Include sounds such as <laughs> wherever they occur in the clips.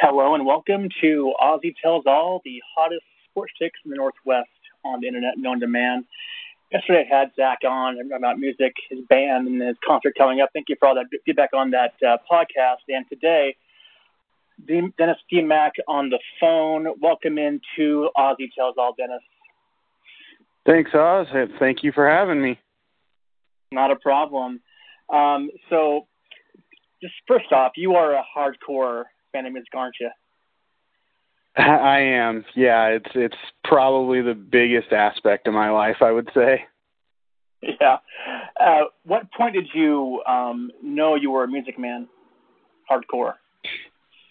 Hello and welcome to Ozzy Tells All, the hottest sports takes in the Northwest on the internet and on demand. Yesterday I had Zach on about music, his band, and his concert coming up. Thank you for all that feedback on that uh, podcast. And today, Dennis D. Mack on the phone. Welcome into Ozzy Tells All, Dennis. Thanks, Oz. Thank you for having me. Not a problem. Um, so, just first off, you are a hardcore music, aren't you? <laughs> I am. Yeah, it's it's probably the biggest aspect of my life, I would say. Yeah. Uh, what point did you um, know you were a music man, hardcore?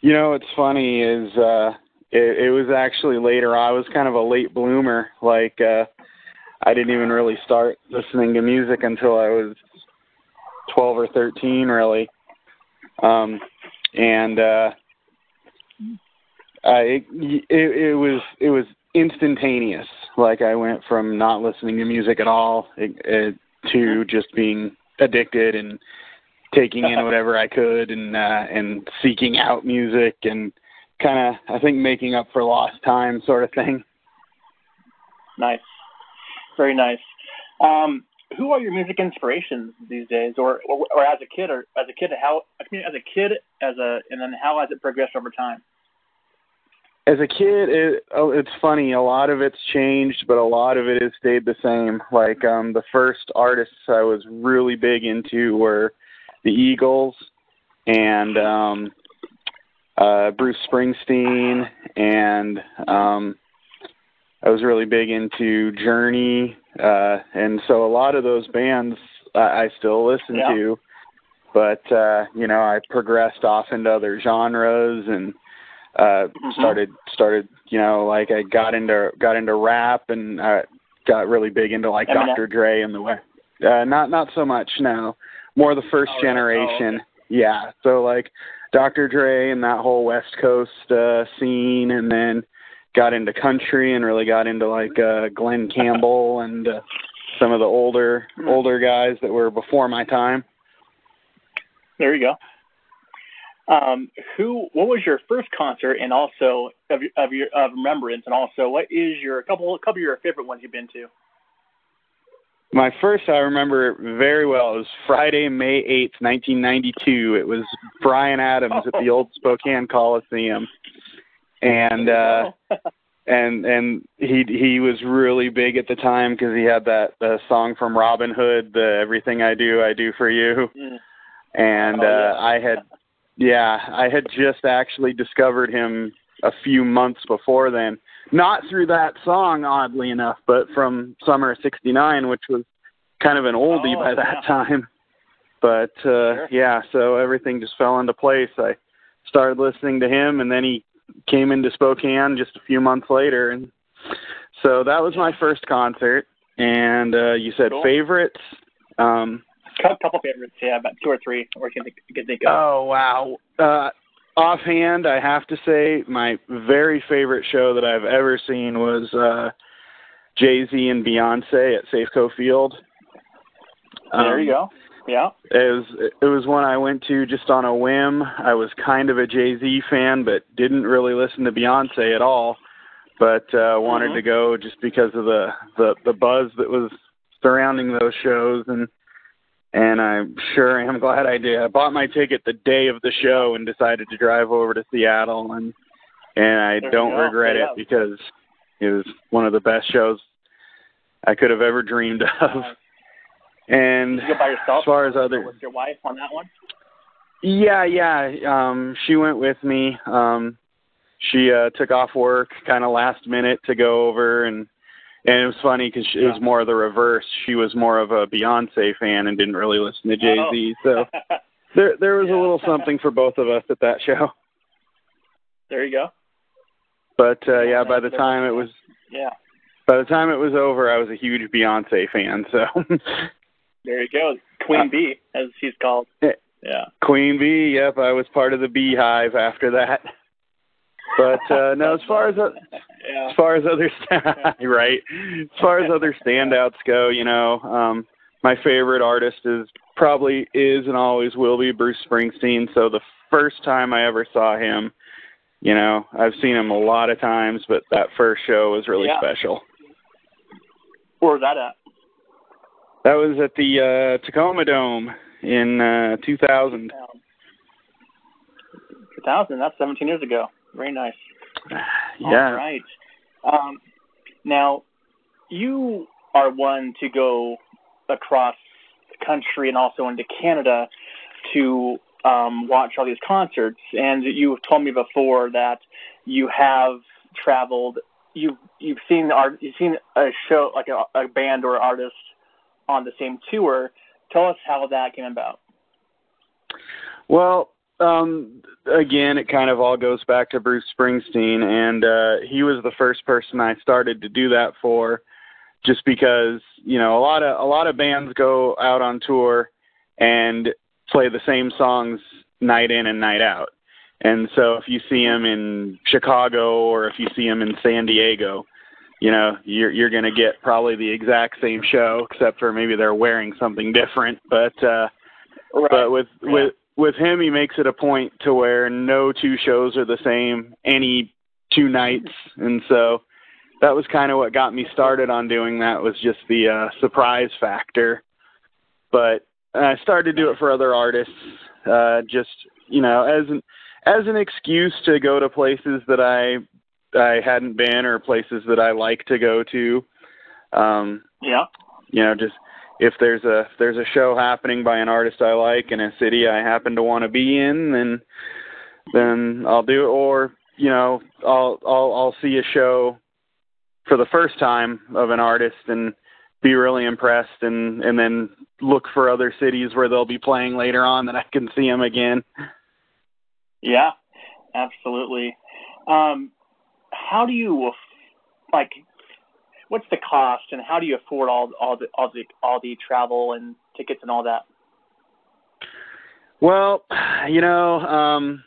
You know, what's funny is uh, it, it was actually later. I was kind of a late bloomer. Like uh, I didn't even really start listening to music until I was twelve or thirteen, really. Um, and uh, uh, it, it it was it was instantaneous. Like I went from not listening to music at all it, it, to just being addicted and taking in <laughs> whatever I could and uh, and seeking out music and kind of I think making up for lost time sort of thing. Nice, very nice. Um, who are your music inspirations these days, or, or or as a kid, or as a kid, how I mean, as a kid, as a and then how has it progressed over time? As a kid, it, oh, it's funny. A lot of it's changed, but a lot of it has stayed the same. Like um, the first artists I was really big into were the Eagles and um, uh, Bruce Springsteen, and um, I was really big into Journey, uh, and so a lot of those bands I, I still listen yeah. to. But uh, you know, I progressed off into other genres and uh mm-hmm. started started you know like I got into got into rap and uh got really big into like Eminem. Dr. Dre and the way uh not not so much now more the first oh, generation oh, okay. yeah so like Dr. Dre and that whole West Coast uh scene and then got into country and really got into like uh Glen <laughs> Campbell and uh, some of the older hmm. older guys that were before my time there you go um, who? What was your first concert, and also of your, of your of remembrance, and also what is your couple a couple of your favorite ones you've been to? My first, I remember very well. It was Friday, May eighth, nineteen ninety two. It was Bryan Adams at the old Spokane Coliseum, and uh, <laughs> and and he he was really big at the time because he had that the song from Robin Hood, the Everything I Do, I Do for You, Mm. and Oh, uh, I had yeah, I had just actually discovered him a few months before then. Not through that song, oddly enough, but from Summer of '69, which was kind of an oldie Oh, by that yeah. time. But uh Sure. yeah, so everything just fell into place. I started listening to him, and then he came into Spokane just a few months later, and so that was my first concert. And uh you said Cool. favorites. Um Cou- couple favorites, yeah, about two or three, or you can think, you can think of. Oh wow. Uh offhand I have to say my very favorite show that I've ever seen was uh Jay Z and Beyonce at Safeco Field. there Um, you go. Yeah. It was it was one I went to just on a whim. I was kind of a Jay Z fan, but didn't really listen to Beyonce at all. But uh, wanted Mhm. to go just because of the, the the buzz that was surrounding those shows, and and I'm sure am glad I did. I bought my ticket the day of the show and decided to drive over to Seattle, and and I There don't regret Yeah. it because it was one of the best shows I could have ever dreamed of. And you go by yourself? as far as other with your wife on that one? yeah, yeah. Um, she went with me. Um, she uh, took off work kind of last minute to go over, and and it was funny because it was more of the reverse. She was more of a Beyonce fan and didn't really listen to Jay Z. So <laughs> there there was Oh. Yeah. a little something for both of us at that show. there you go. But uh, yeah, by the time it was Yeah. by the time it was over, I was a huge Beyonce fan. So <laughs> There you go. Queen Uh, Bee, as she's called. Yeah. Yeah. Queen Bee, yep, I was part of the Beehive after that. But uh, no, as far as uh, yeah. as far as other <laughs> right as far as other standouts go you know um my favorite artist is probably is and always will be bruce springsteen so the first time i ever saw him you know, I've seen him a lot of times, but that first show was really yeah. special. Where was that at? That was at the uh, Tacoma Dome in uh, 2000. 2000. That's 17 years ago. Very nice. Yeah. All right. Um, now, you are one to go across the country and also into Canada to um, watch all these concerts. And you've told me before that you have traveled. You've you've seen art. You've seen a show like a, a band or artist on the same tour. Tell us how that came about. Well, um, again, it kind of all goes back to Bruce Springsteen, and uh, he was the first person I started to do that for, just because you know a lot of a lot of bands go out on tour and play the same songs night in and night out. And so if you see them in Chicago or if you see them in San Diego, you know, you're you're going to get probably the exact same show except for maybe they're wearing something different, but uh right. but with yeah. with with him he makes it a point to where no two shows are the same any two nights and so that was kind of what got me started on doing that was just the uh surprise factor but I started to do it for other artists, uh, just you know, as an as an excuse to go to places that I I hadn't been or places that I like to go to. Um, yeah. You know, just if there's a if there's a show happening by an artist I like in a city I happen to want to be in, then then I'll do it. Or you know, I'll I'll I'll see a show for the first time of an artist and be really impressed and and then look for other cities where they'll be playing later on that I can see them again. Yeah, absolutely. Um, how do you like? What's the cost, and how do you afford all all the all the all the travel and tickets and all that? Well, you know, um,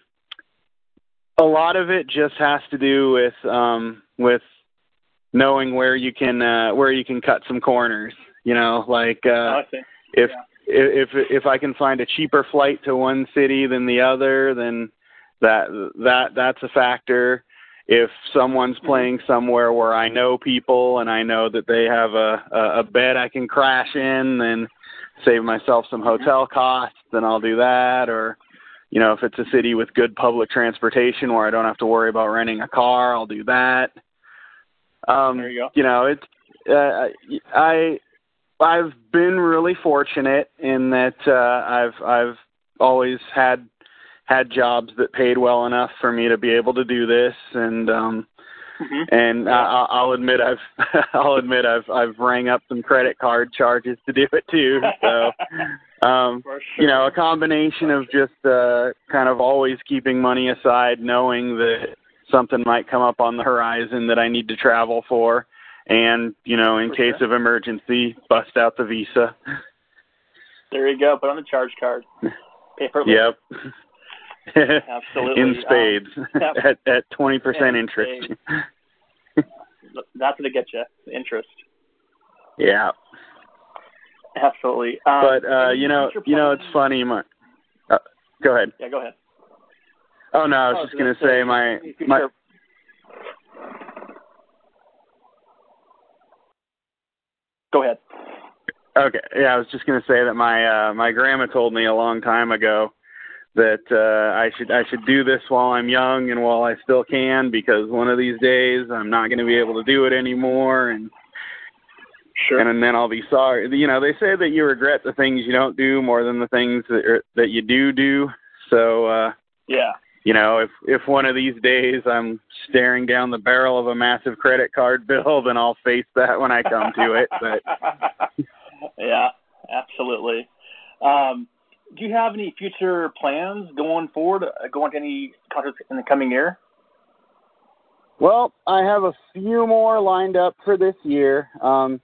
a lot of it just has to do with um, with knowing where you can uh, where you can cut some corners. You know, like uh, oh, if yeah. if if I can find a cheaper flight to one city than the other, then that that that's a factor. If someone's Mm-hmm. playing somewhere where I know people and I know that they have a a, a bed I can crash in, then save myself some hotel costs, then I'll do that. Or you know, if it's a city with good public transportation where I don't have to worry about renting a car, I'll do that. Um, there you go. You know, it's uh, I I've been really fortunate in that uh, I've I've always had had jobs that paid well enough for me to be able to do this, and um, Mhm. and I, I'll admit I've <laughs> I'll admit I've I've rang up some credit card charges to do it too. So <laughs> um, sure. you know, a combination of just uh, kind of always keeping money aside, knowing that something might come up on the horizon that I need to travel for, and you know, in For case sure. of emergency, bust out the visa. There you go. Put on the charge card. <laughs> Yep. <laughs> Absolutely. In spades yep. at at twenty percent In interest. <laughs> That's gonna get you interest. yeah. Absolutely. Um, But uh, you know, you know, it's funny. My, uh, go ahead. Yeah, go ahead. Oh no, I was Oh, just gonna uh, say my my Go ahead. Okay, yeah, I was just gonna say that my uh my grandma told me a long time ago that uh I should I should do this while I'm young and while I still can because one of these days I'm not gonna be able to do it anymore and Sure. and then I'll be sorry. You know, they say that you regret the things you don't do more than the things that are, that you do do. So uh yeah. you know, if if one of these days I'm staring down the barrel of a massive credit card bill, then I'll face that when I come to it. But <laughs> yeah, absolutely. Um, do you have any future plans going forward? Uh, going to any concerts in the coming year? Well, I have a few more lined up for this year. Um,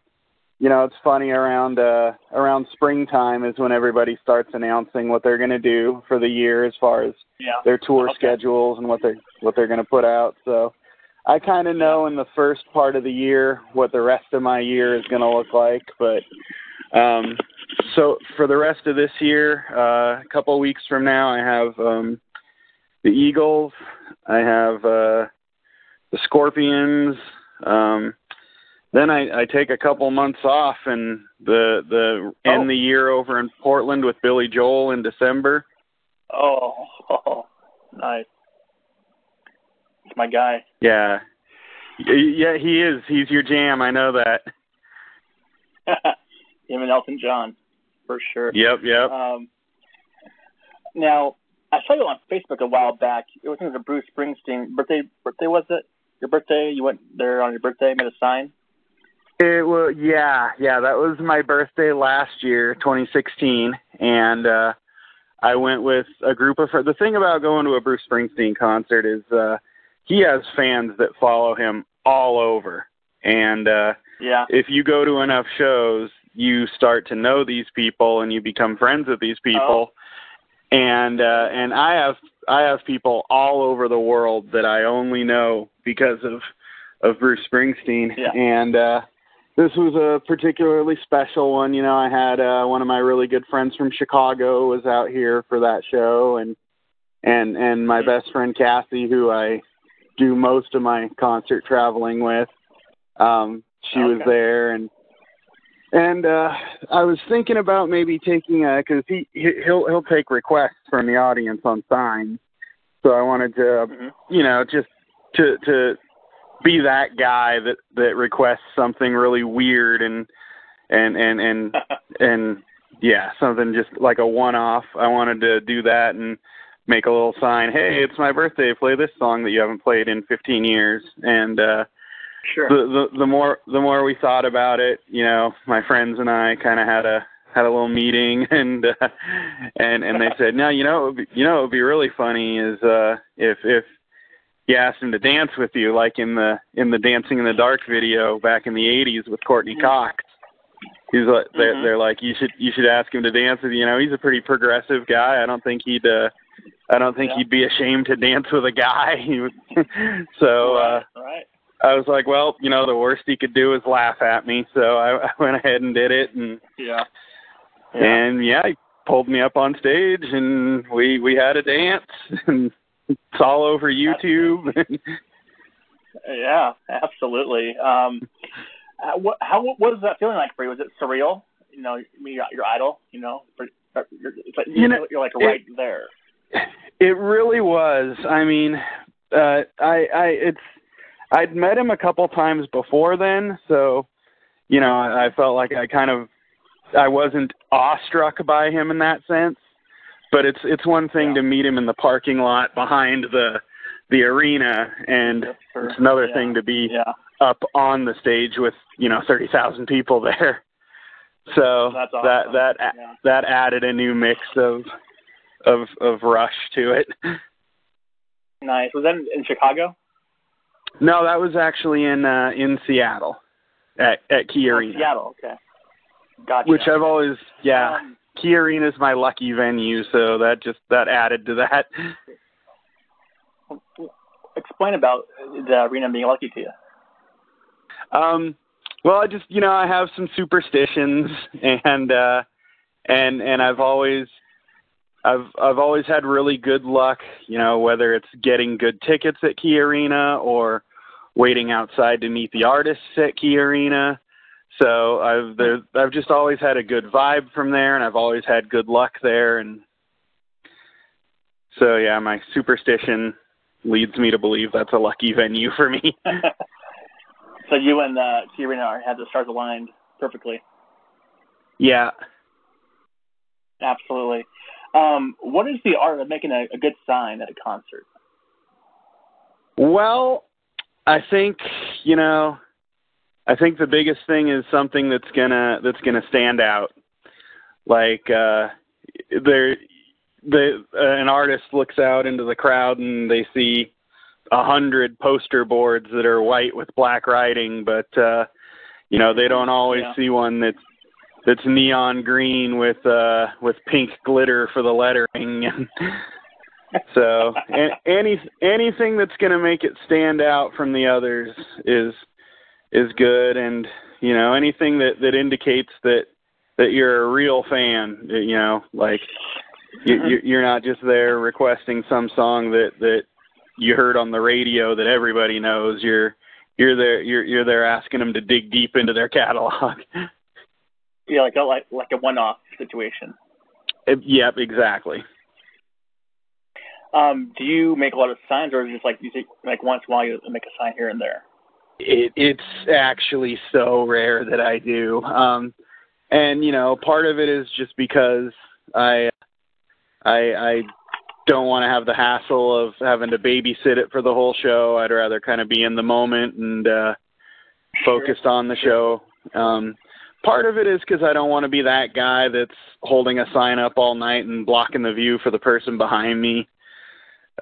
you know, it's funny around uh, around springtime is when everybody starts announcing what they're going to do for the year as far as Yeah. their tour Okay. schedules and what they what they're going to put out. So I kind of know in the first part of the year what the rest of my year is going to look like, but um so for the rest of this year, uh a couple weeks from now I have um the Eagles, I have uh, the Scorpions. Um, then I, I take a couple months off and the the Oh. end the year over in Portland with Billy Joel in December. Oh, <laughs> nice. It's my guy. Yeah, yeah, he is. He's your jam. I know that. <laughs> Him and Elton John, for sure. Yep, yep. Um, now, I saw you on Facebook a while back. It was, I think it was a Bruce Springsteen birthday. Birthday was it? Your birthday? You went there on your birthday, made a sign. It was yeah, yeah. That was my birthday last year, 2016, and uh I went with a group of friends. The thing about going to a Bruce Springsteen concert is uh he has fans that follow him all over, and uh Yeah. if you go to enough shows, you start to know these people and you become friends with these people. Oh. And uh and I have I have people all over the world that I only know because of of Bruce Springsteen. Yeah. And uh this was a particularly special one. You know, I had uh one of my really good friends from Chicago was out here for that show and and and my best friend Cassie who I do most of my concert traveling with. Um she was there and and uh I was thinking about maybe taking a cuz he he- he'll he'll take requests from the audience on signs. So I wanted to hmm you know just to to be that guy that that requests something really weird and and and and <laughs> and yeah something just like a one off i wanted to do that and make a little sign hey it's my birthday. Play this song that you haven't played in 15 years. And uh Sure. the the the more the more we thought about it you know my friends and i kind of had a had a little meeting <laughs> and uh, and and they said no you know it would be, you know it would be really funny is uh if if you asked him to dance with you like in the in the dancing in the dark video back in the 80s with Courteney Mhm. Cox he's like they're, Mhm. they're like you should you should ask him to dance with you you know he's a pretty progressive guy i don't think he'd uh i don't think Yeah. he'd be ashamed to dance with a guy <laughs> so uh All right. I was like, well, you know, the worst he could do is laugh at me. So I, <laughs> I went ahead and did it, and Yeah. Yeah. and yeah, he pulled me up on stage, and we we had a dance, <laughs> and it's all over YouTube. <laughs> Yeah, absolutely. Um, uh, what, how what was that feeling like for you? Was it surreal? You know, I mean, your, your idol. You know, you're, it's like, You know, you're like it- right there. it really was. I mean, uh, I I it's I'd met him a couple times before then, so you know, I, I felt like I kind of I wasn't awestruck by him in that sense. But it's it's one thing Yeah. to meet him in the parking lot behind the the arena, and it's another Yeah. thing to be Yeah, up on the stage with you know thirty thousand people there. <laughs> So awesome. that that that added a new mix of of of rush to it. <laughs> Nice. Was that in Chicago? No, that was actually in uh in Seattle at at Key Oh, Arena, Seattle. Okay. Gotcha. which I've always yeah. Um, Key Arena is my lucky venue, so that just that added to that. explain about the arena being lucky to you. Um, well, I just you know I have some superstitions, <laughs> and uh, and and I've always I've I've always had really good luck. You know, whether it's getting good tickets at Key Arena or waiting outside to meet the artists at Key Arena. So I've there, I've just always had a good vibe from there, and I've always had good luck there, and so yeah, my superstition leads me to believe that's a lucky venue for me. <laughs> <laughs> so you and uh, Key Arena had the stars aligned perfectly. yeah. Absolutely. Um, what is the art of making a, a good sign at a concert? Well, I think you know, I think the biggest thing is something that's gonna that's gonna stand out. Like uh, there, the uh, an artist looks out into the crowd and they see a hundred poster boards that are white with black writing, but uh, you know they don't always Yeah. see one that's that's neon green with uh with pink glitter for the lettering <laughs> so a- any anything that's going to make it stand out from the others is is good and you know anything that that indicates that that you're a real fan you know like you, uh-huh. you- you're not just there requesting some song that that you heard on the radio that everybody knows. You're you're there you're you're there asking them to dig deep into their catalog. <laughs> Yeah, like a like like a one-off situation. It, yep, exactly. Um, do you make a lot of signs, or is it just like you think like once in a while you make a sign here and there? It, it's actually so rare that I do, um, and you know, part of it is just because I, I, I don't want to have the hassle of having to babysit it for the whole show. I'd rather kind of be in the moment and uh, focused on the show. Um, part of it is because I don't want to be that guy that's holding a sign up all night and blocking the view for the person behind me.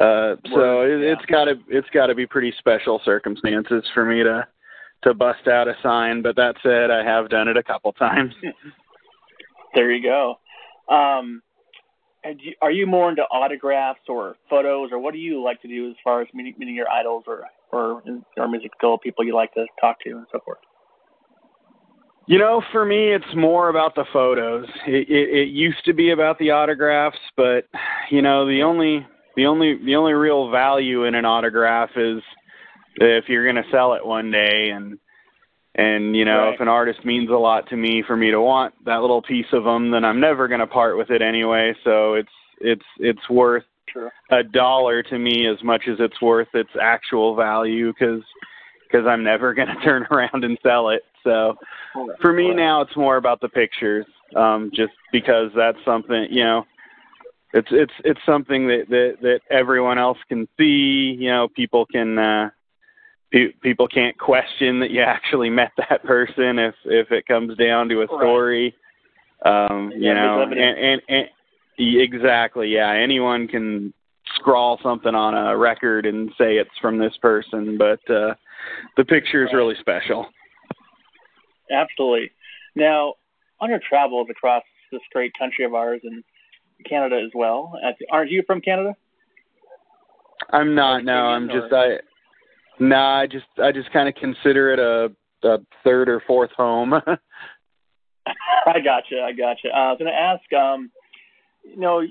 Uh, so it, yeah. it's got to it's got to be pretty special circumstances for me to to bust out a sign. But that said, I have done it a couple times. <laughs> there you go. Um, and you, are you more into autographs or photos, or what do you like to do as far as meeting, meeting your idols or or or musical people you like to talk to and so forth? You know, for me, it's more about the photos. It, it, it used to be about the autographs, but you know, the only the only the only real value in an autograph is if you're going to sell it one day and and you know right. if an artist means a lot to me for me to want that little piece of them then i'm never going to part with it anyway so it's it's it's worth True. a dollar to me as much as it's worth its actual value because because i'm never going <laughs> to turn around and sell it so for me now it's more about the pictures um just because that's something you know it's it's it's something that that that everyone else can see you know people can uh pe- people can't question that you actually met that person if if it comes down to a story um you Yeah, know and, and and exactly yeah anyone can scrawl something on a record and say it's from this person but uh the picture is Right. really special Absolutely. Now, on your travels across this great country of ours and Canada as well, aren't you from Canada? i'm not no i'm just i nah i just i just kind of consider it a a third or fourth home <laughs> I gotcha. I gotcha. Uh, I was going to ask, um, you know,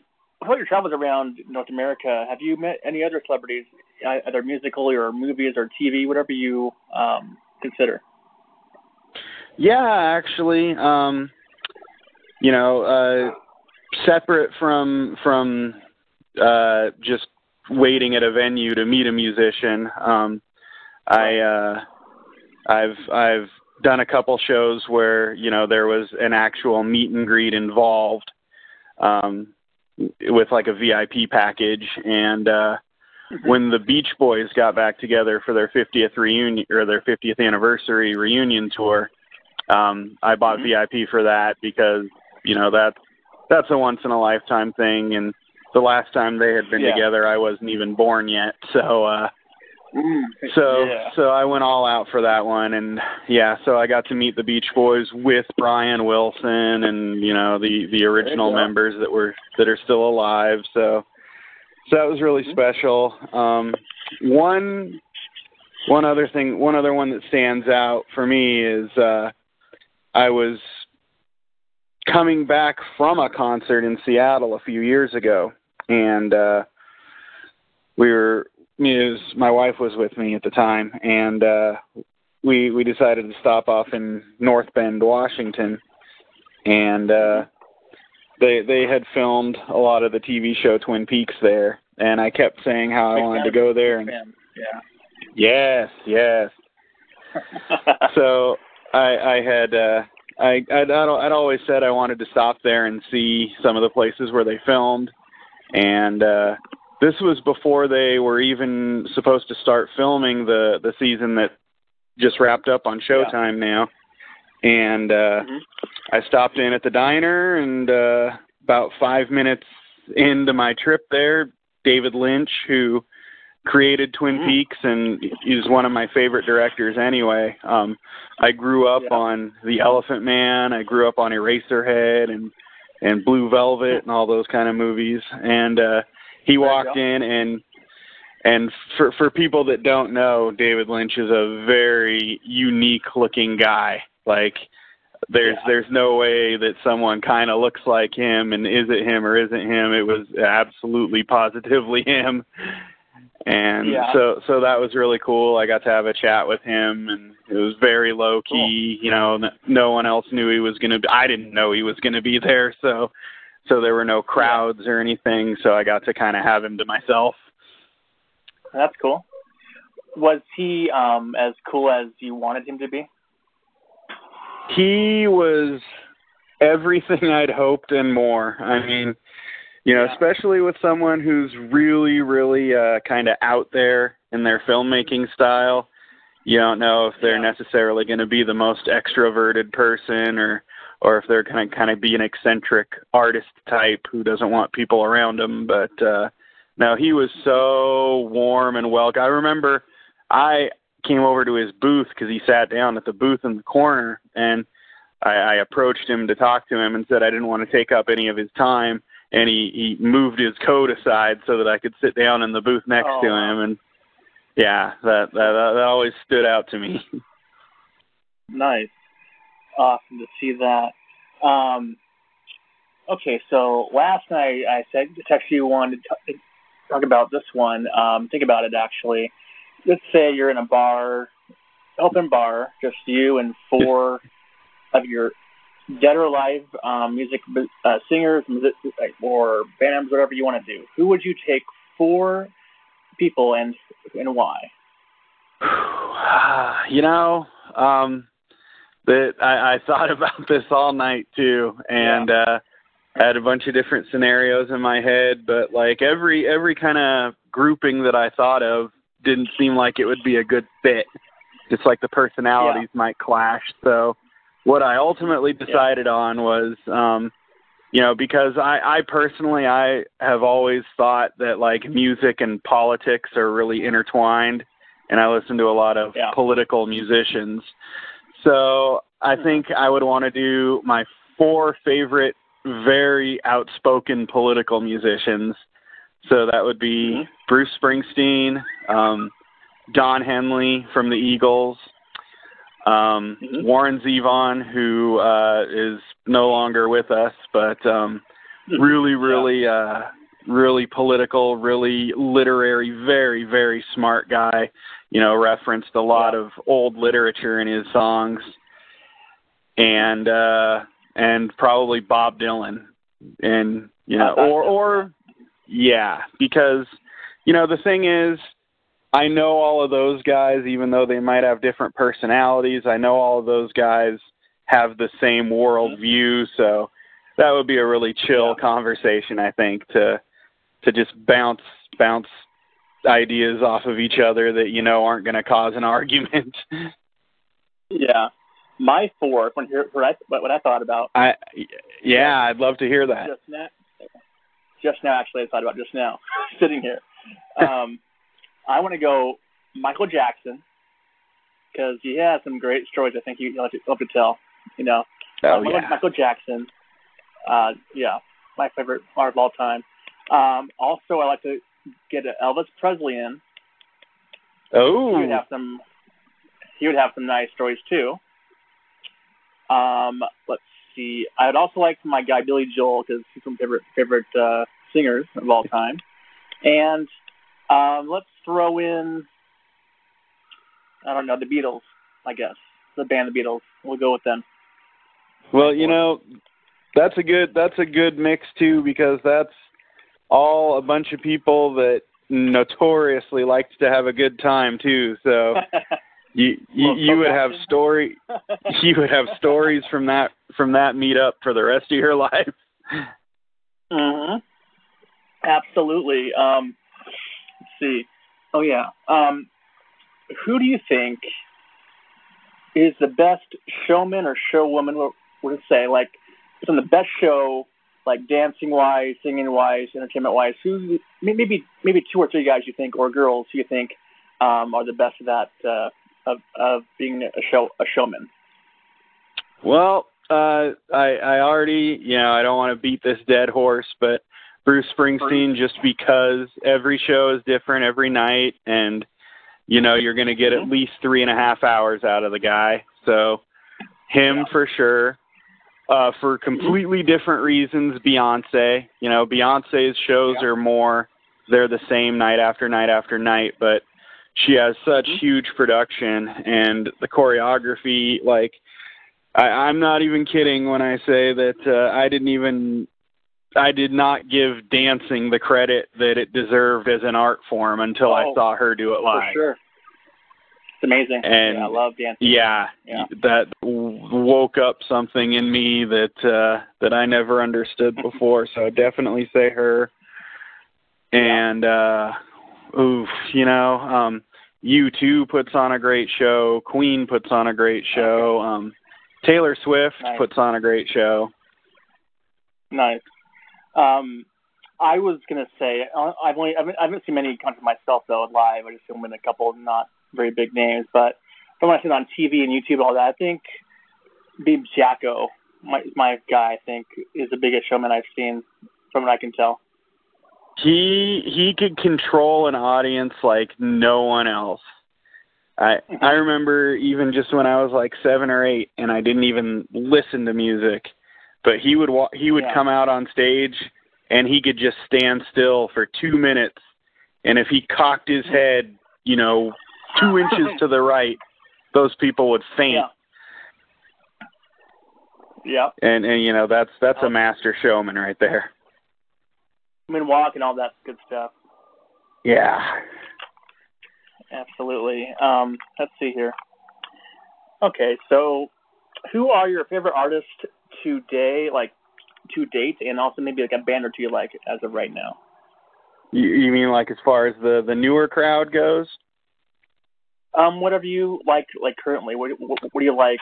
about your travels around North America, have you met any other celebrities, uh, either musically or movies or TV, whatever you um, consider? Yeah, actually, um, you know, uh, separate from from uh, just waiting at a venue to meet a musician, um, I uh, I've I've done a couple shows where you know there was an actual meet and greet involved um, with like a VIP package, and uh, when the Beach Boys got back together for their 50th reunion or their 50th anniversary reunion tour um i bought Mhm. vip for that because you know that's that's a once in a lifetime thing and the last time they had been Yeah. together i wasn't even born yet so uh Mm, so yeah. so i went all out for that one and yeah so i got to meet the beach boys with brian wilson and you know the the original members that were that are still alive so so that was really Mhm. special um one one other thing one other one that stands out for me is uh I was coming back from a concert in Seattle a few years ago, and uh, we were. Was, my wife was with me at the time, and uh, we we decided to stop off in North Bend, Washington, and uh, they they had filmed a lot of the TV show Twin Peaks there, and I kept saying how I wanted to go there, and Fan. yes, yes, Yeah. <laughs> so I I had uh I I'd, I'd I'd always said I wanted to stop there and see some of the places where they filmed. And uh this was before they were even supposed to start filming the the season that just wrapped up on Showtime now. And uh Mhm. I stopped in at the diner and uh about 5 minutes into my trip there David Lynch who created Twin Mhm. Peaks and he's one of my favorite directors anyway. Um I grew up Yeah. on The Elephant Man, I grew up on Eraserhead and and Blue Velvet and all those kind of movies and uh he walked in and and for for people that don't know, David Lynch is a very unique looking guy. Like there's Yeah. there's no way that someone kind of looks like him and is it him or isn't him. It was absolutely positively <laughs> him And yeah. so so that was really cool. I got to have a chat with him and it was very low key, cool. you know, no one else knew he was going to be I didn't know he was going to be <laughs> there, so so there were no crowds or anything, so I got to kind of have him to myself. That's cool. Was he um as cool as you wanted him to be? He was everything <laughs> I'd hoped and more. I mean, you know, Yeah. especially with someone who's really, really uh, kind of out there in their filmmaking style. You don't know if they're Yeah. necessarily going to be the most extroverted person, or or if they're going to kind of be an eccentric artist type who doesn't want people around him. But uh, no, he was so warm and welcome. I remember I came over to his booth because he sat down at the booth in the corner, and I, I approached him to talk to him and said I didn't want to take up any of his time and he he moved his coat aside so that I could sit down in the booth next Oh, to him and yeah that that that always stood out to me Nice. Awesome to see that. Um, okay, so last night I said to text you one to t- talk about this one. Um, think about it actually. Let's say you're in a bar, open bar, just you and four <laughs> of your dead or alive um, music uh, singers music, or bands, whatever you want to do. Who would you take four people and and why? <sighs> you know um that I, I thought <laughs> about this all night too and uh I had a bunch of different scenarios in my head but like every every kind of grouping that I thought of didn't seem like it would be a good fit just like the personalities might clash so what I ultimately decided on was um you know because I I personally I have always thought that like music and politics are really intertwined and I listen to a lot of Yeah. political musicians. So I think I would want to do my four favorite very outspoken political musicians. So that would be Mhm. Bruce Springsteen, um, Don Henley from the Eagles, um, Mhm. Warren Zevon, who uh, is no longer with us, but um, really, really, uh, really political, really literary, very, very smart guy. You know, referenced a lot Yeah. of old literature in his songs, and uh, and probably Bob Dylan, and you know, or or yeah, because you know the thing is. I know all of those guys, even though they might have different personalities. I know all of those guys have the same world view, so that would be a really chill Yeah. conversation, I think, to to just bounce bounce ideas off of each other that you know aren't going to cause an <laughs> argument. Yeah, my fourth. When here, what I what I thought about I yeah, I'd love to hear that. just now. Just now, actually, I thought about just now, <laughs> sitting here. Um, I want to go Michael Jackson because he has some great stories. I think you love to, love to tell. You know, Oh Um, yeah. Michael Jackson. Uh, yeah, my favorite art of all time. Um, also, I like to get Elvis Presley in. Oh, he would Oh, have some. He would have some nice stories too. Um, let's see. I'd also like my guy Billy Joel because he's my favorite favorite uh, singers of all time. And um, let's throw in. I don't know the Beatles. I guess the band the Beatles. We'll go with them. well, you know, that's a good that's a good mix too because that's all a bunch of people that notoriously liked to have a good time too. So <laughs> you you, you would have story <laughs> you would have stories from that from that meetup for the rest of your <laughs> life. hmm Absolutely. Um, see. Oh yeah. Um, who do you think is the best showman or showwoman? What would it say? Like, it's on the best show, like dancing wise, singing wise, entertainment wise. Who maybe maybe two or three guys you think, or girls who you think um, are the best of that uh, of of being a show a showman. Well, uh, I I already you know I don't want to beat this dead horse, but Bruce Springsteen just because every show is different every night, and you know you're going to get at Mhm. least three and a half hours out of the guy. So him for sure. Uh, for completely different reasons, Beyonce. You know, Beyonce's shows are more they're the same night after night after night, but she has such Mhm. huge production and the choreography like I, I'm not even kidding when I say that uh, I didn't even I did not give dancing the credit that it deserved as an art form until I Oh, saw her do it live. For sure. It's amazing. And- yeah, I love dancing. Yeah, Yeah. that woke up something in me that uh that I never understood <laughs> before. so definitely say her. And uh oof, you know, um U2 puts on a great show, Queen puts on a great show, um Taylor Swift Nice. puts on a great show. Nice. Um, I was gonna say uh, I've only I haven't, I haven't seen many country myself though live. I just seen a couple of not very big names, but from what I've seen on TV and YouTube and all that, I think Beeb Jacko, my my guy, I think is the biggest showman I've seen from what I can tell. He he could control an audience like no one else. I Mhm. I remember even just when I was like 7 or 8 and I didn't even listen to music, but he would wa- he would Yeah. come out on stage and he could just stand still for 2 minutes and if he cocked his head, you know, 2 inches <laughs> to the right, those people would faint. Yeah. And and you know, that's that's a master showman right there. Moonwalk and all that good stuff. Yeah. Absolutely. Um, let's see here. Okay, so who are your favorite artists today, like two dates, and also maybe like a band or two you like as of right now? You, you mean like as far as the the newer crowd goes? Um, whatever you like, like currently. What, what, what do you like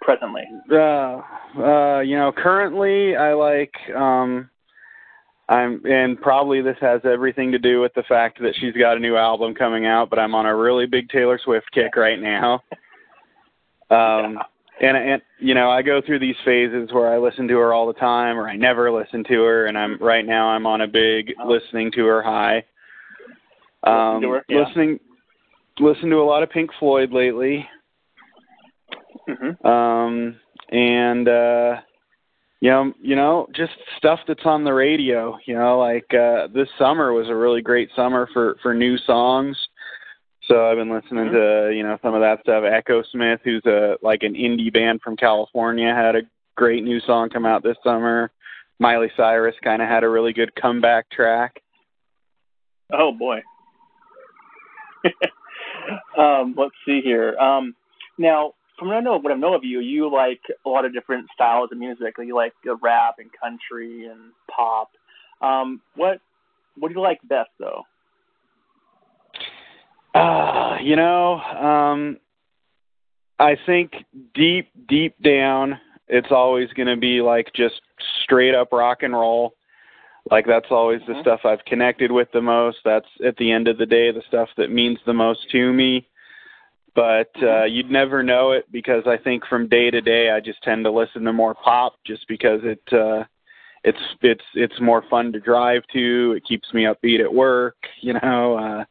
presently? Uh, uh, you know, currently I like um I'm and probably this has everything to do with the fact that she's got a new album coming out, but I'm on a really big Taylor Swift kick right now. <laughs> Um and and you know, I go through these phases where I listen to her all the time or I never listen to her and I'm right now I'm on a big listening to her high. Um Listen her, yeah. listening listen to a lot of Pink Floyd lately. hmm um and uh you know you know just stuff that's on the radio you know like uh this summer was a really great summer for for new songs so i've been listening to you know some of that stuff echo smith who's a like an indie band from california had a great new song come out this summer miley cyrus kind of had a really good comeback track Oh boy. <laughs> um, let's see here. Um, now, from what I know, what I know of you, you like a lot of different styles of music. You like rap and country and pop. Um, what what do you like best though? Uh, you know, um, I think deep, deep down, it's always going to be like just straight up rock and roll. Like that's always the Mhm. stuff I've connected with the most. That's at the end of the day the stuff that means the most to me. But uh, you'd never know it because I think from day to day I just tend to listen to more pop just because it uh, it's it's it's more fun to drive to. It keeps me upbeat at work. You know. Uh,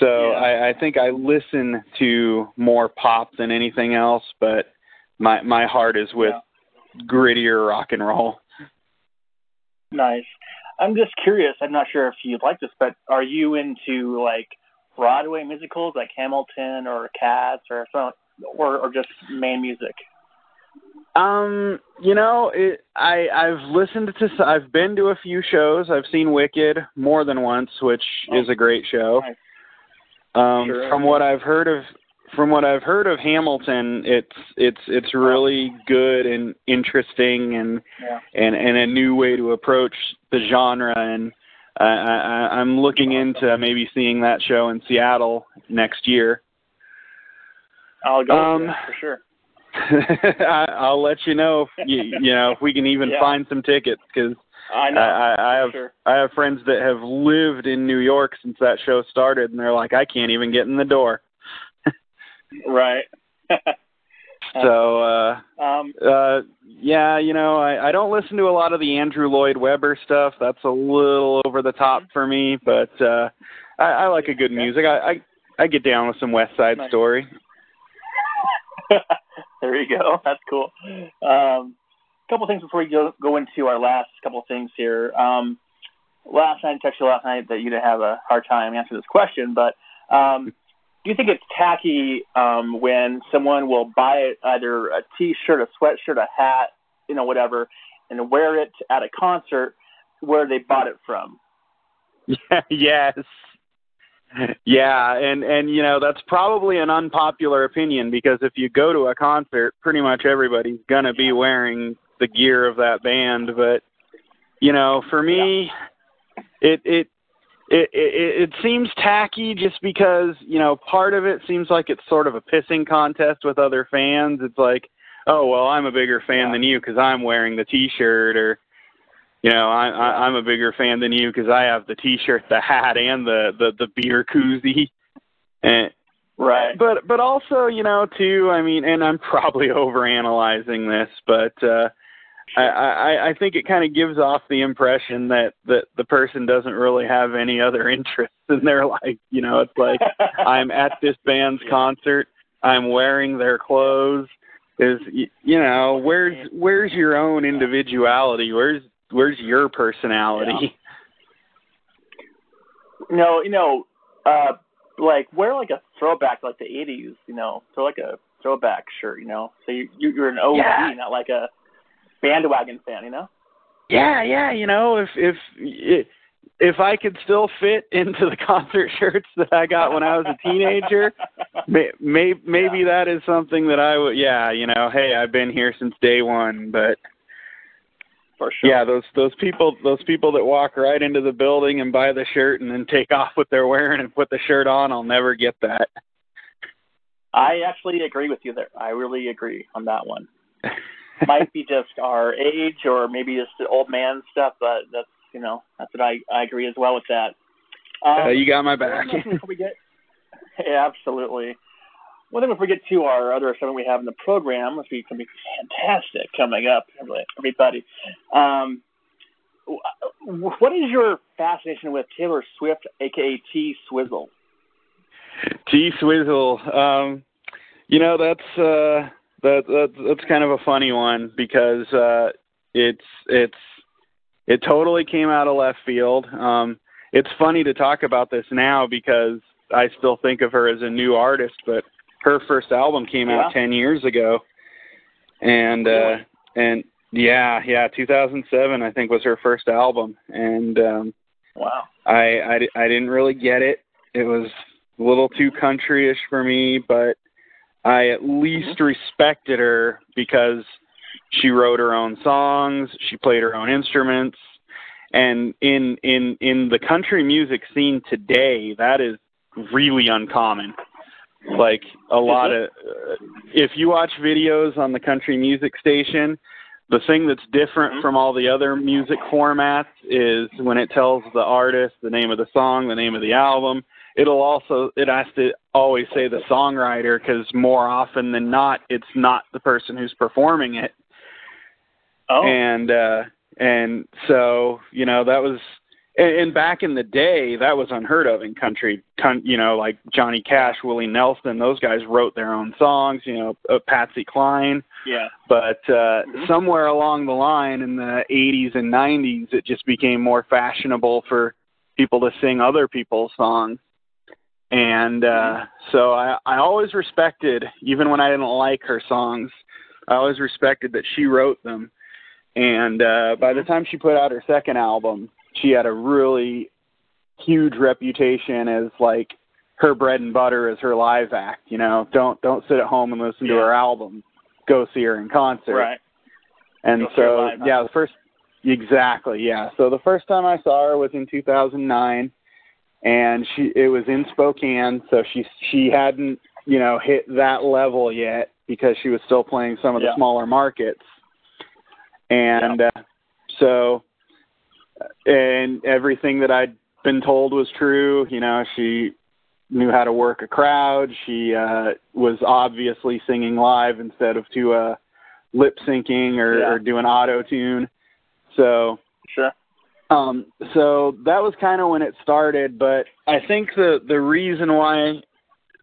so Yeah. I, I think I listen to more pop than anything else, but my my heart is with grittier rock and roll. Nice. I'm just curious. I'm not sure if you'd like this, but are you into like Broadway musicals like Hamilton or Cats or or or just main music? Um, you know, it, I I've listened to I've been to a few shows. I've seen Wicked more than once, which Oh. is a great show. Nice. Um, Sure. from what I've heard of from what I've heard of Hamilton, it's it's it's really good and interesting and Yeah. and and a new way to approach the genre and I, I I'm looking into maybe seeing that show in Seattle next year. I'll go Um, for sure. <laughs> I, I'll let you know if you, you know if we can even <laughs> Yeah. find some tickets because I know. I, I, I have sure. I have friends that have lived in New York since that show started, and they're like, I can't even get in the door. <laughs> Right. So uh, um, uh, yeah, you know, I, I don't listen to a lot of the Andrew Lloyd Webber stuff. That's a little over the top for me, but uh, I, I like a good Okay. music. I, I I get down with some West Side Nice. Story. <laughs> there you go. That's cool. Um, couple things before we go go into our last couple things here. Um, last night, I texted you last night that you didn't have a hard time answering this question, but um, do you think it's tacky um, when someone will buy either a T-shirt, a sweatshirt, a hat, you know, whatever, and wear it at a concert where they bought it from? Yeah, <laughs> yes. Yeah, and and you know that's probably an unpopular opinion because if you go to a concert, pretty much everybody's gonna be wearing the gear of that band. But you know, for me, it it it, it it seems tacky just because you know part of it seems like it's sort of a pissing contest with other fans. It's like, oh well, I'm a bigger fan yeah. than you because I'm wearing the T-shirt, or you know, I, I I'm a bigger fan than you because I have the T-shirt, the hat, and the the the beer koozie. And right, but but also you know too. I mean, and I'm probably <laughs> overanalyzing this, but. uh I, I, I think it kind of gives off the impression that, that the person doesn't really have any other <laughs> interests in their life. You know, it's like <laughs> I'm at this band's concert, I'm wearing their clothes. Is you know, where's where's your own individuality? Where's where's your personality? Yeah. No, you know, uh like wear like a throwback like the eighties, you know, throw like a throwback shirt, you know. So you you're an OG, yeah. not like a bandwagon fan, you know? Yeah, yeah, you know, if if if I could still fit into the <laughs> concert shirts that I got when I was a teenager, <laughs> may, may, maybe yeah. that is something that I would. Yeah, you know, hey, I've been here since day one, but for sure. Yeah, those those people those people that walk right into the building and buy the shirt and then take off what they're wearing and put the shirt on, I'll never get that. I actually agree with you there. I really agree on that one. <laughs> might be just our age or maybe just the old man stuff, but that's you know that's what I I agree as well with that. Um, uh, you got my back. we get, <laughs> yeah, absolutely. Well, then, if we get to our other segment we have in the program, which is going to be fantastic coming up, everybody. Um, what is your fascination with Taylor Swift, aka T Swizzle? T Swizzle. Um, you know that's uh, that, that that's kind of a funny one because uh, it's it's it totally came out of left field. Um, it's funny to talk about this now because I still think of her as a new artist, but her first album came yeah. out ten years ago, and uh, and yeah, yeah, 2007 I think was her first album, and um, wow, I, I I didn't really get it. It was a little too countryish for me, but I at least mm-hmm. respected her because she wrote her own songs, she played her own instruments, and in in in the country music scene today, that is really uncommon. Like a lot of, uh, if you watch videos on the country music station, the thing that's different mm-hmm. from all the other music formats is when it tells the artist the name of the song, the name of the album, it'll also it has to always say the songwriter because more often than not it's not the person who's performing it. Oh. And uh and so you know that was and, and back in the day that was unheard of in country con, you know like johnny cash willie nelson those guys wrote their own songs you know uh, patsy cline. Yeah. But uh mm-hmm. somewhere along the line in the 80s and 90s it just became more fashionable for people to sing other people's songs. And uh, so I, I always respected, even when I didn't like her songs, I always respected that she wrote them. And uh, by the time she put out her second album, she had a really huge reputation as like her bread and butter is her live act. You know, don't don't sit at home and listen yeah. to her album. Go see her in concert. Right. And Go so yeah, the first exactly yeah. So the first time I saw her was in 2009 and she it was in Spokane, so she she hadn't you know hit that level yet because she was still playing some of the smaller markets, and yeah. uh, so and everything that I'd been told was true. You know, she knew how to work a crowd. She uh, was obviously singing live instead of to uh, lip syncing or, yeah. or doing auto tune. So sure. Um, so that was kind of when it started, but I think the the reason why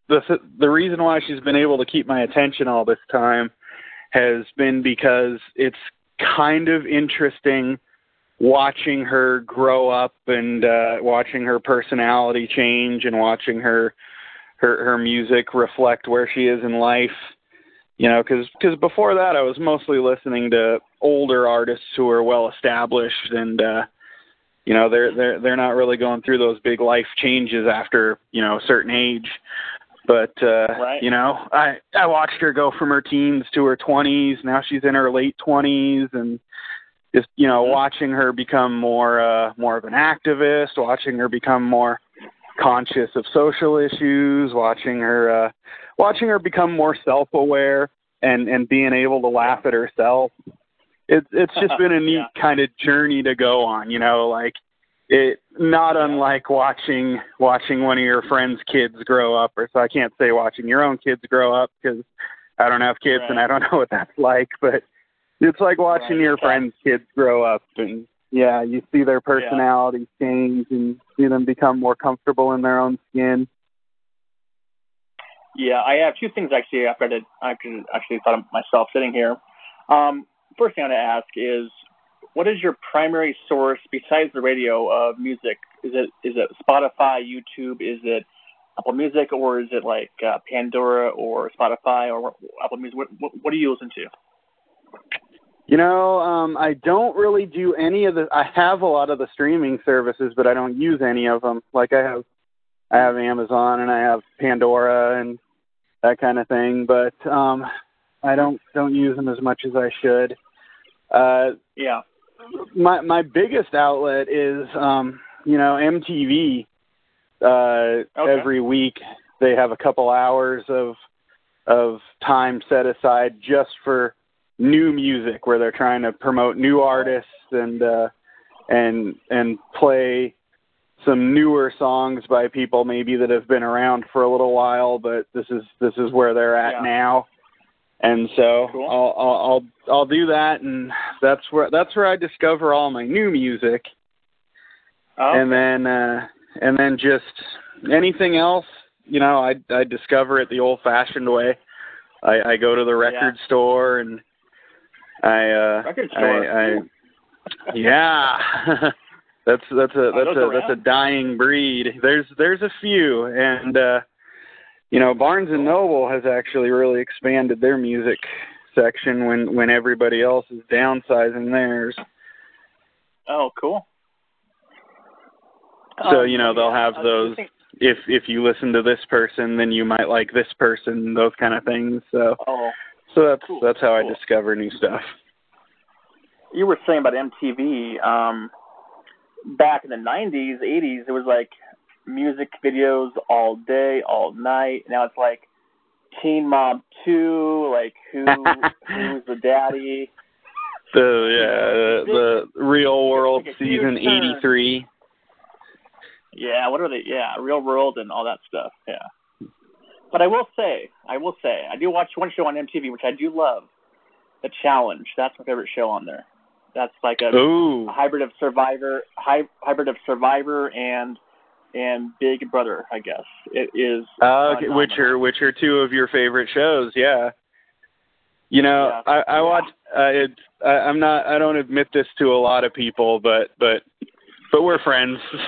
the the reason why she's been able to keep my attention all this time has been because it's kind of interesting watching her grow up and uh watching her personality change and watching her her her music reflect where she is in life you know cuz cuz before that I was mostly listening to older artists who are well established and uh you know they're they're they're not really going through those big life changes after you know a certain age but uh right. you know i i watched her go from her teens to her 20s now she's in her late 20s and just you know mm-hmm. watching her become more uh more of an activist watching her become more conscious of social issues watching her uh watching her become more self aware and and being able to laugh at herself it's it's just been a <laughs> neat yeah. kind of journey to go on you know like it not Yeah. unlike watching watching one of your friends kids grow up or so i can't say watching your own kids grow up because i don't have kids and i don't <laughs> know what that's like but it's like watching Right, your friends kids grow up and yeah you see their personalities change and see them become more comfortable in their own skin Yeah, I have two things actually. After I did, I could actually thought of myself sitting here. Um, first thing I want to ask is, what is your primary source besides the radio of music? Is it is it Spotify, YouTube? Is it Apple Music, or is it like uh, Pandora or Spotify or Apple Music? What, what, what do you listen to? You know, um, I don't really do any of the. I have a lot of the streaming services, but I don't use any of them. Like I have, I have Amazon and I have Pandora and that kind of thing. But um, I don't don't use them as much as I should. Uh, Yeah. my my biggest outlet is um, you know MTV. Uh, Okay. Every week they have a couple hours of of time set aside just for new music where they're trying to promote new artists and uh and and play some newer songs by people maybe that have been around for a little while but this is this is where they're at Yeah. now. And so Cool. I'll, I'll I'll I'll do that and that's where that's where I discover all my new music. Oh, and then uh and then just anything else you know i i discover it the old fashioned way. I i go to the record store and i uh Record store. i, I yeah. <laughs> That's that's a that's a that's a dying breed. There's there's a few and uh you know barnes and noble has actually really expanded their music section when when everybody else is downsizing theirs. Oh, cool. So, Um, you know, they'll have those- if if you listen to this person then you might like this person those kind of things so. Oh, so that's Cool, that's how i discover new stuff you were saying about MTV. Um, back in the '90s, '80s, it was like music videos all day, all night. Now it's like Teen Mom Two, like who <laughs> who's the daddy? the yeah the, the real world like season 83 Yeah, what are they? Yeah, Real World and all that stuff. Yeah. But I will say, I will say, I do watch one show on MTV which I do love, The Challenge. That's my favorite show on there. That's like a ooh a hybrid of Survivor, hy- hybrid of Survivor and and Big Brother, I guess. It is. uh, okay, which are which are two of your favorite shows yeah you know Yeah. i i watch uh, it's I, i'm not i don't admit this to a lot of people but but but we're friends <laughs>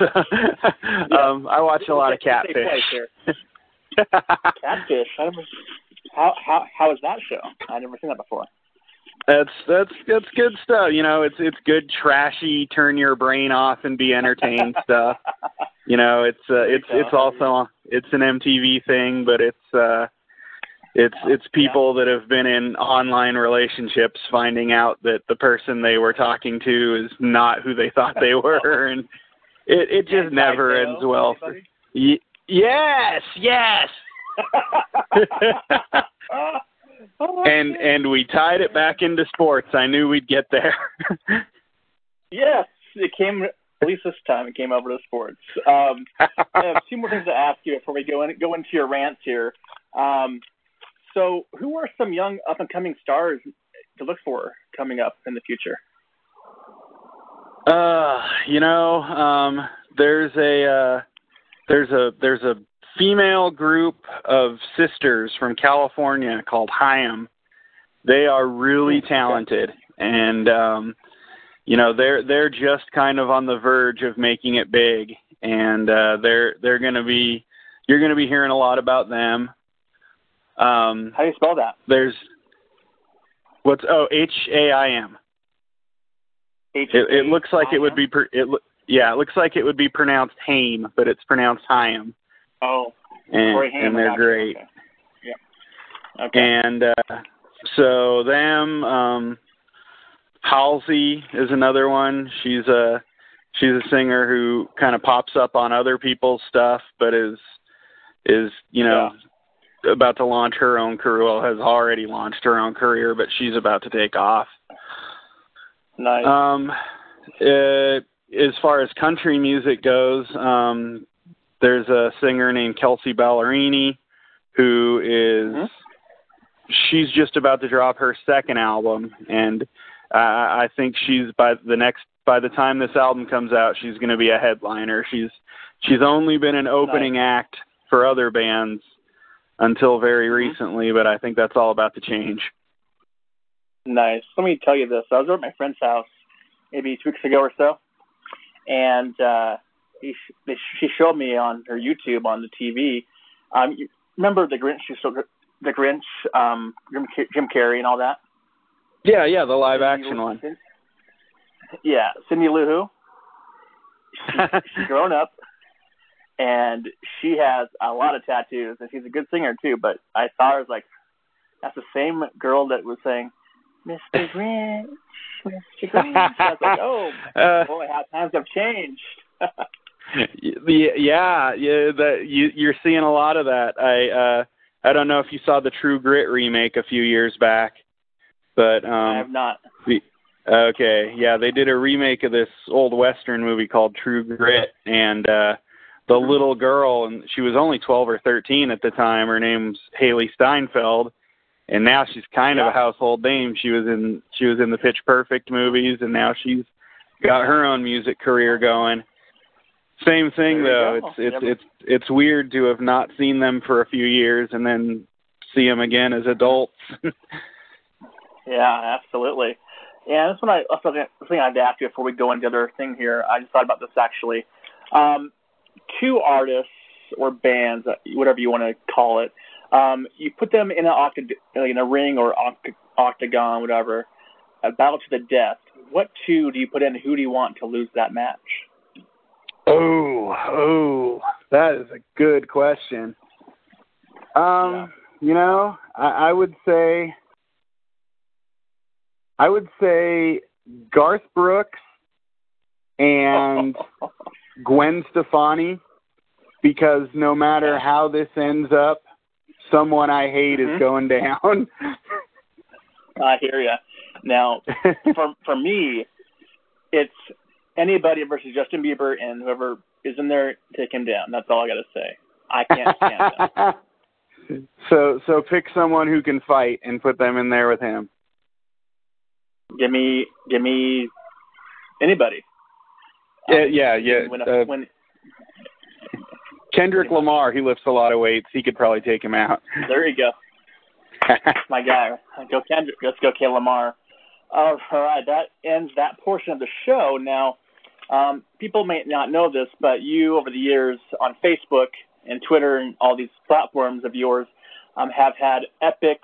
um i watch a lot of It's a safe catfish. <laughs> Catfish. I never, how how how is that show? I've never seen that before. That's that's that's good stuff. You know, it's it's good trashy, turn your brain off and be entertained <laughs> stuff. You know, it's uh, it's it's also it's an MTV thing, but it's uh it's it's people that have been in online relationships finding out that the person they were talking to is not who they thought they <laughs> were and it it just never ends well. For, anybody? y- yes, yes. <laughs> and and we tied it back into sports. I knew we'd get there. <laughs> yes, it came at least this time. It came over to sports. Um, I have two more things to ask you before we go in, go into your rants here. Um, so, who are some young up and coming stars to look for coming up in the future? Uh, you know, um, there's a uh, there's a there's a female group of sisters from California called Haim. They are really talented, and um, you know they're they're just kind of on the verge of making it big, and uh, they're they're going to be you're going to be hearing a lot about them. Um, How do you spell that? There's what's oh H A I M. H It, it looks like it would be per, it yeah it looks like it would be pronounced Haim, but it's pronounced Haim, Oh, and Corey Haim. and they're great. Okay. Yeah. Okay. And uh, so them, um, Halsey is another one. She's a she's a singer who kind of pops up on other people's stuff, but is is you know about to launch her own career. Well, has already launched her own career, but she's about to take off. nice. Um, uh, as far as country music goes, um, there's a singer named Kelsea Ballerini who is Mhm. she's just about to drop her second album, and I I think she's by the next by the time this album comes out, she's going to be a headliner. She's she's only been an opening act for other bands until very Mhm. recently, but I think that's all about to change. Nice. Let me tell you this. I was over at my friend's house maybe two weeks ago or so, and uh, he, she showed me on her YouTube on the TV. Um, you remember the Grinch? She showed the Grinch, um, Jim, Jim Carrey, and all that. Yeah, yeah, the live Cindy action Lou- one. Yeah, Cindy Lou Who. <laughs> She's grown up, and she has a lot of tattoos, and she's a good singer too. But I saw her as like, that's the same girl that was saying, "Mr. <laughs> Grinch, Mr. <laughs> Grinch." I was like, oh Uh, boy, how times have changed. <laughs> yeah, yeah, that you you're seeing a lot of that. I uh I don't know if you saw the True Grit remake a few years back, but um, I have not. okay, yeah, they did a remake of this old western movie called True Grit and uh the Mhm. little girl and she was only 12 or 13 at the time. Her name's Hailee Steinfeld and now she's kind of a household name. She was in she was in the Pitch Perfect movies and now she's got her own music career going. Same thing though. go. It's it's it's it's weird to have not seen them for a few years and then see them again as adults. <laughs> Yeah, absolutely. Yeah, that's what I something thing I'd ask you before we go into the other thing here. I just thought about this actually. Um, two artists or bands, whatever you want to call it. Um, you put them in an octag- in a ring or oct- octagon, whatever. A battle to the death. What two do you put in? Who do you want to lose that match? oh, oh, that is a good question. Um, you know, I, I would say I would say Garth Brooks and <laughs> Gwen Stefani because no matter how this ends up, someone I hate Mhm. is going down. I hear you. Now, <laughs> for for me, it's anybody versus Justin Bieber, and whoever is in there, take him down. That's all I got to say. I can't stand him. <laughs> so so pick someone who can fight and put them in there with him. Give me, give me anybody. Yeah, Um, yeah, yeah. When, Uh, when Kendrick Lamar, he lifts a lot of weights. He could probably take him out. there you go, <laughs> my guy. Go Kendrick. Let's go, K. Lamar. All right, that ends that portion of the show. Now, um, people may not know this, but you, over the years on Facebook and Twitter and all these platforms of yours, um, have had epic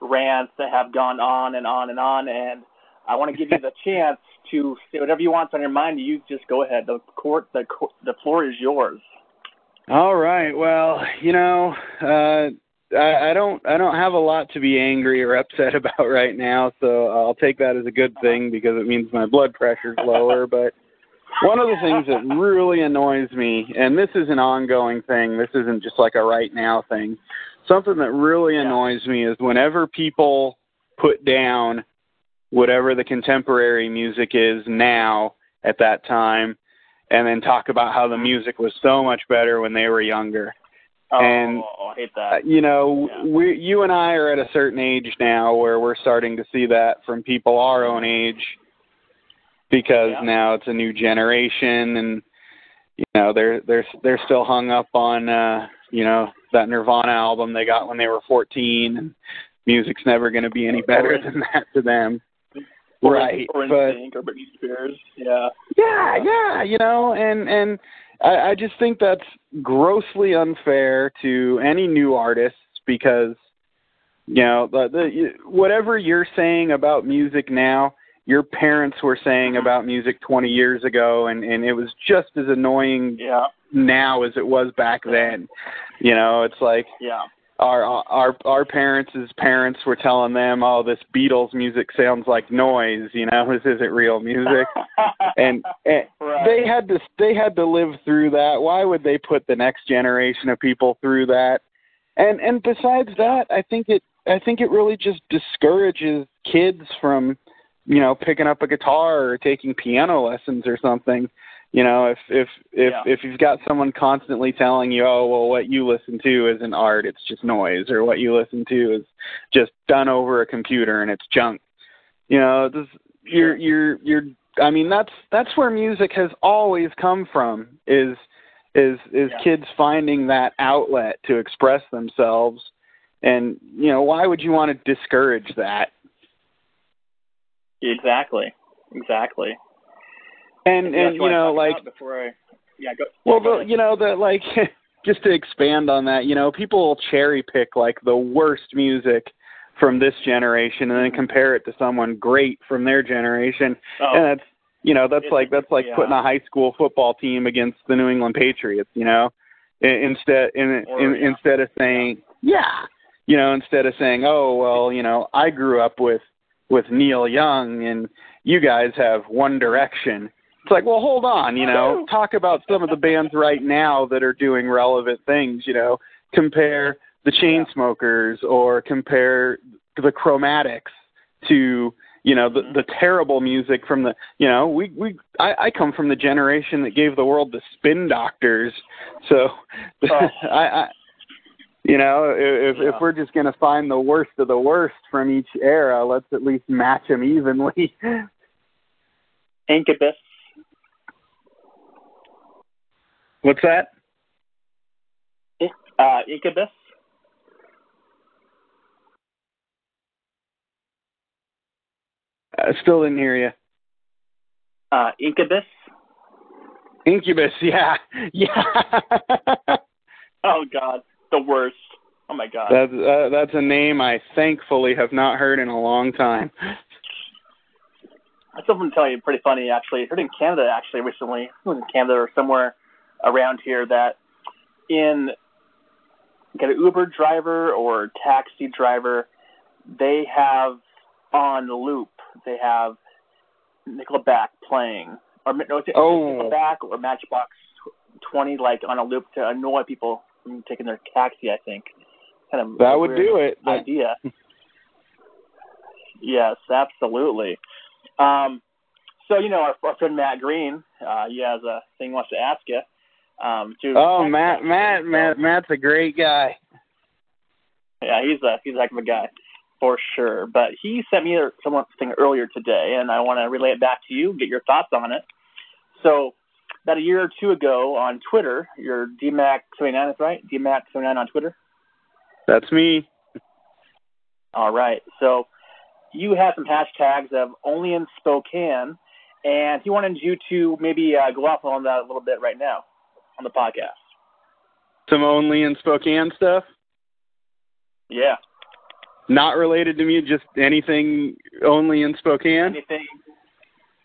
rants that have gone on and on and on. And I want to give you the <laughs> chance to say whatever you want on your mind. You just go ahead. The court, the court, the floor is yours. All right. Well, you know, uh I, I don't I don't have a lot to be angry or upset <laughs> about right now, so I'll take that as a good thing because it means my blood pressure's lower, but one of the things that really annoys me, and this is an ongoing thing, this isn't just like a right now thing. Something that really annoys me is whenever people put down whatever the contemporary music is now at that time and then talk about how the music was so much better when they were younger. Oh, And- I hate Uh, that. you know, Yeah. we you and I are at a certain age now where we're starting to see that from people our own age because Yeah. now it's a new generation and you know, they're they're they're still hung up on uh, you know, that Nirvana album they got when they were 14 and music's never going to be any better than that to them. Right, or NSYNC or Britney Spears. Yeah. yeah, yeah, you know, and and I, I just think that's grossly unfair to any new artists because you know the, the whatever you're saying about music now your parents were saying mm-hmm. about music 20 years ago and and it was just as annoying Yeah. now as it was back then you know it's like Yeah. Our our our parents' parents were telling them oh this beatles music sounds like noise you know <laughs> this isn't real music. <laughs> And, and Right. they had to they had to live through that. Why would they put the next generation of people through that? And and besides that i think it i think it really just discourages kids from you know picking up a guitar or taking piano lessons or something you know if if if Yeah. if you've got someone constantly telling you oh well what you listen to isn't art it's just noise or what you listen to is just done over a computer and it's junk you know this you're you're you're i mean that's that's where music has always come from is is is Yeah. kids finding that outlet to express themselves and you know why would you want to discourage that exactly. Exactly. And and you know like before I yeah go Well, go the, you know that like <laughs> just to expand on that, you know, people cherry pick like the worst music from this generation and then compare it to someone great from their generation, oh, and that's you know that's It's- like that's like yeah. putting a high school football team against the New England Patriots, you know, instead in, Or, in, yeah. instead of saying yeah, you know, instead of saying oh well, you know, I grew up with with Neil Young and you guys have One Direction. It's like, well, hold on, you know, talk about some of the bands right now that are doing relevant things, you know, compare the Chainsmokers or compare the Chromatics to, you know, the mm-hmm. the terrible music from the, you know, we we I, I come from the generation that gave the world the Spin Doctors, so <laughs> Oh. I, I you know, if if Yeah. we're just gonna find the worst of the worst from each era, let's at least match them evenly. <laughs> Incubus. What's that? Uh, Incubus. I still didn't hear you. Uh, Incubus. Incubus, <laughs> yeah, yeah. Oh God, the worst. Oh my God. that's uh, that's a name I thankfully have not heard in a long time. I have something to tell you pretty funny actually. I heard in Canada actually recently, I was in Canada or somewhere around here that in get an Uber driver or taxi driver, they have on loop, they have Nickelback playing or no, it's Oh. Nickelback or Matchbox Twenty like on a loop to annoy people from taking their taxi. I think kind of That would do it. idea. <laughs> yes, absolutely. Um, so you know, our, our friend Matt Green, uh, he has a thing he wants to ask you. Um, to Oh, Matt, Matt, Matt, Matt's a great guy. Yeah, he's a he's a heck of a guy for sure. But he sent me something earlier today, and I want to relay it back to you, get your thoughts on it. So, about a year or two ago on Twitter, your DMAC79 is right, DMAC79 on Twitter. That's me. All right. So you had some hashtags of only in Spokane, and he wanted you to maybe uh, go off on that a little bit right now on the podcast. Some only in Spokane stuff. Yeah. Not related to me, just anything only in Spokane. Anything?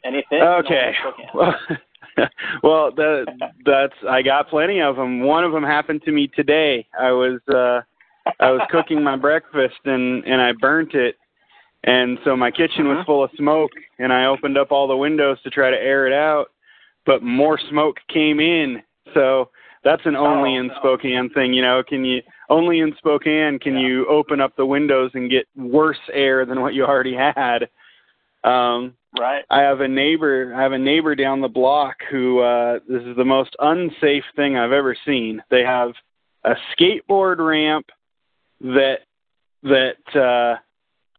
Anything? Okay. Only in Spokane. <laughs> Well, <laughs> well, that that's I got plenty of them. One of them happened to me today. I was uh I was cooking my breakfast and and I burnt it. And so my kitchen was Uh-huh. full of smoke and I opened up all the windows to try to air it out, but more smoke came in. So that's an only Oh, in no. Spokane thing, you know. Can you only in Spokane can Yeah. you open up the windows and get worse air than what you already had? Um Right. I have a neighbor. I have a neighbor down the block who uh, this is the most unsafe thing I've ever seen. They have a skateboard ramp that that uh,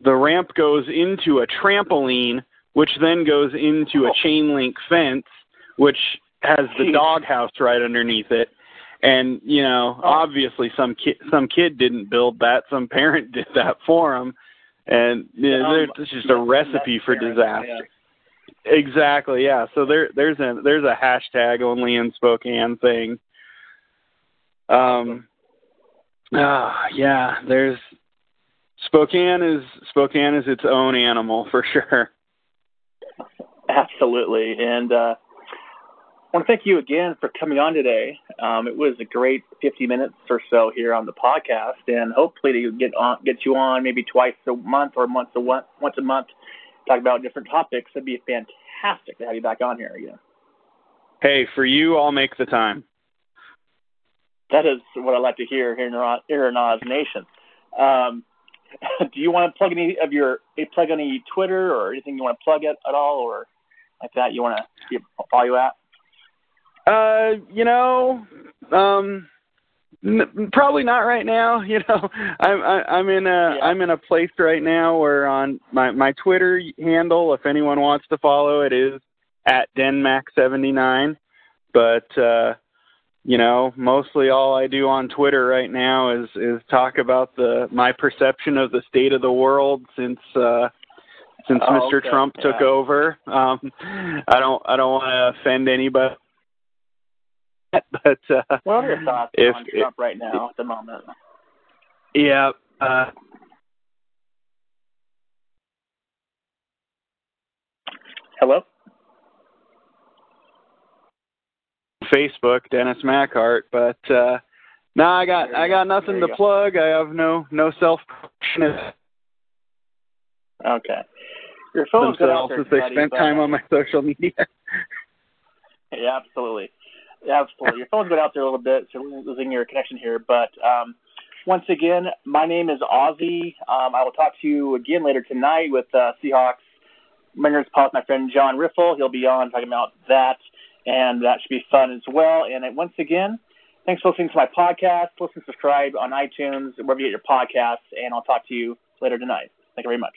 the ramp goes into a trampoline, which then goes into a chain link fence, which has the doghouse right underneath it. And you know, Oh. obviously, some kid some kid didn't build that. Some parent <laughs> did that for him. and you know, um, it's just a recipe for disaster. Exactly, yeah. So there there's a there's a hashtag only in Spokane thing. Um ah yeah, there's Spokane is Spokane is its own animal for <laughs> sure. Absolutely. And uh I want to thank you again for coming on today. Um, it was a great 50 minutes or so here on the podcast, and hopefully to get on, get you on maybe twice a month or once a once a month, talk about different topics. It'd be fantastic to have you back on here again. Hey, for you, I'll make the time. That is what I like to hear here in, Oz Nation. Um, <laughs> do you want to plug any of your plug any Twitter or anything you want to plug it at all, or like that you want to follow you at? Uh, you know, um, n- probably not right now. <laughs> You know, I'm I, I'm in a yeah. I'm in a place right now where on my my Twitter handle, if anyone wants to follow it, is at denmac79. But uh, you know, mostly all I do on Twitter right now is is talk about the my perception of the state of the world since uh since oh, Mr. Okay. Trump took yeah. over. Um I don't I don't want to offend anybody <laughs> but uh, what are your thoughts if, on Trump if, right now at the moment? Yeah. Uh, Hello. Facebook, Dennis Mackhart, but uh no, I got I got nothing to go. plug. I have no no self Okay. Your phone's good out there, they spent time on my social media. yeah, absolutely. Absolutely. Your phone's been out there a little bit, so we're losing your connection here. But um, once again, my name is Ozzy. Um, I will talk to you again later tonight with uh, Seahawks Mariners Pop, my friend John Riffle. He'll be on talking about that, and that should be fun as well. And once again, thanks for listening to my podcast. Listen, subscribe on iTunes, wherever you get your podcasts, and I'll talk to you later tonight. Thank you very much.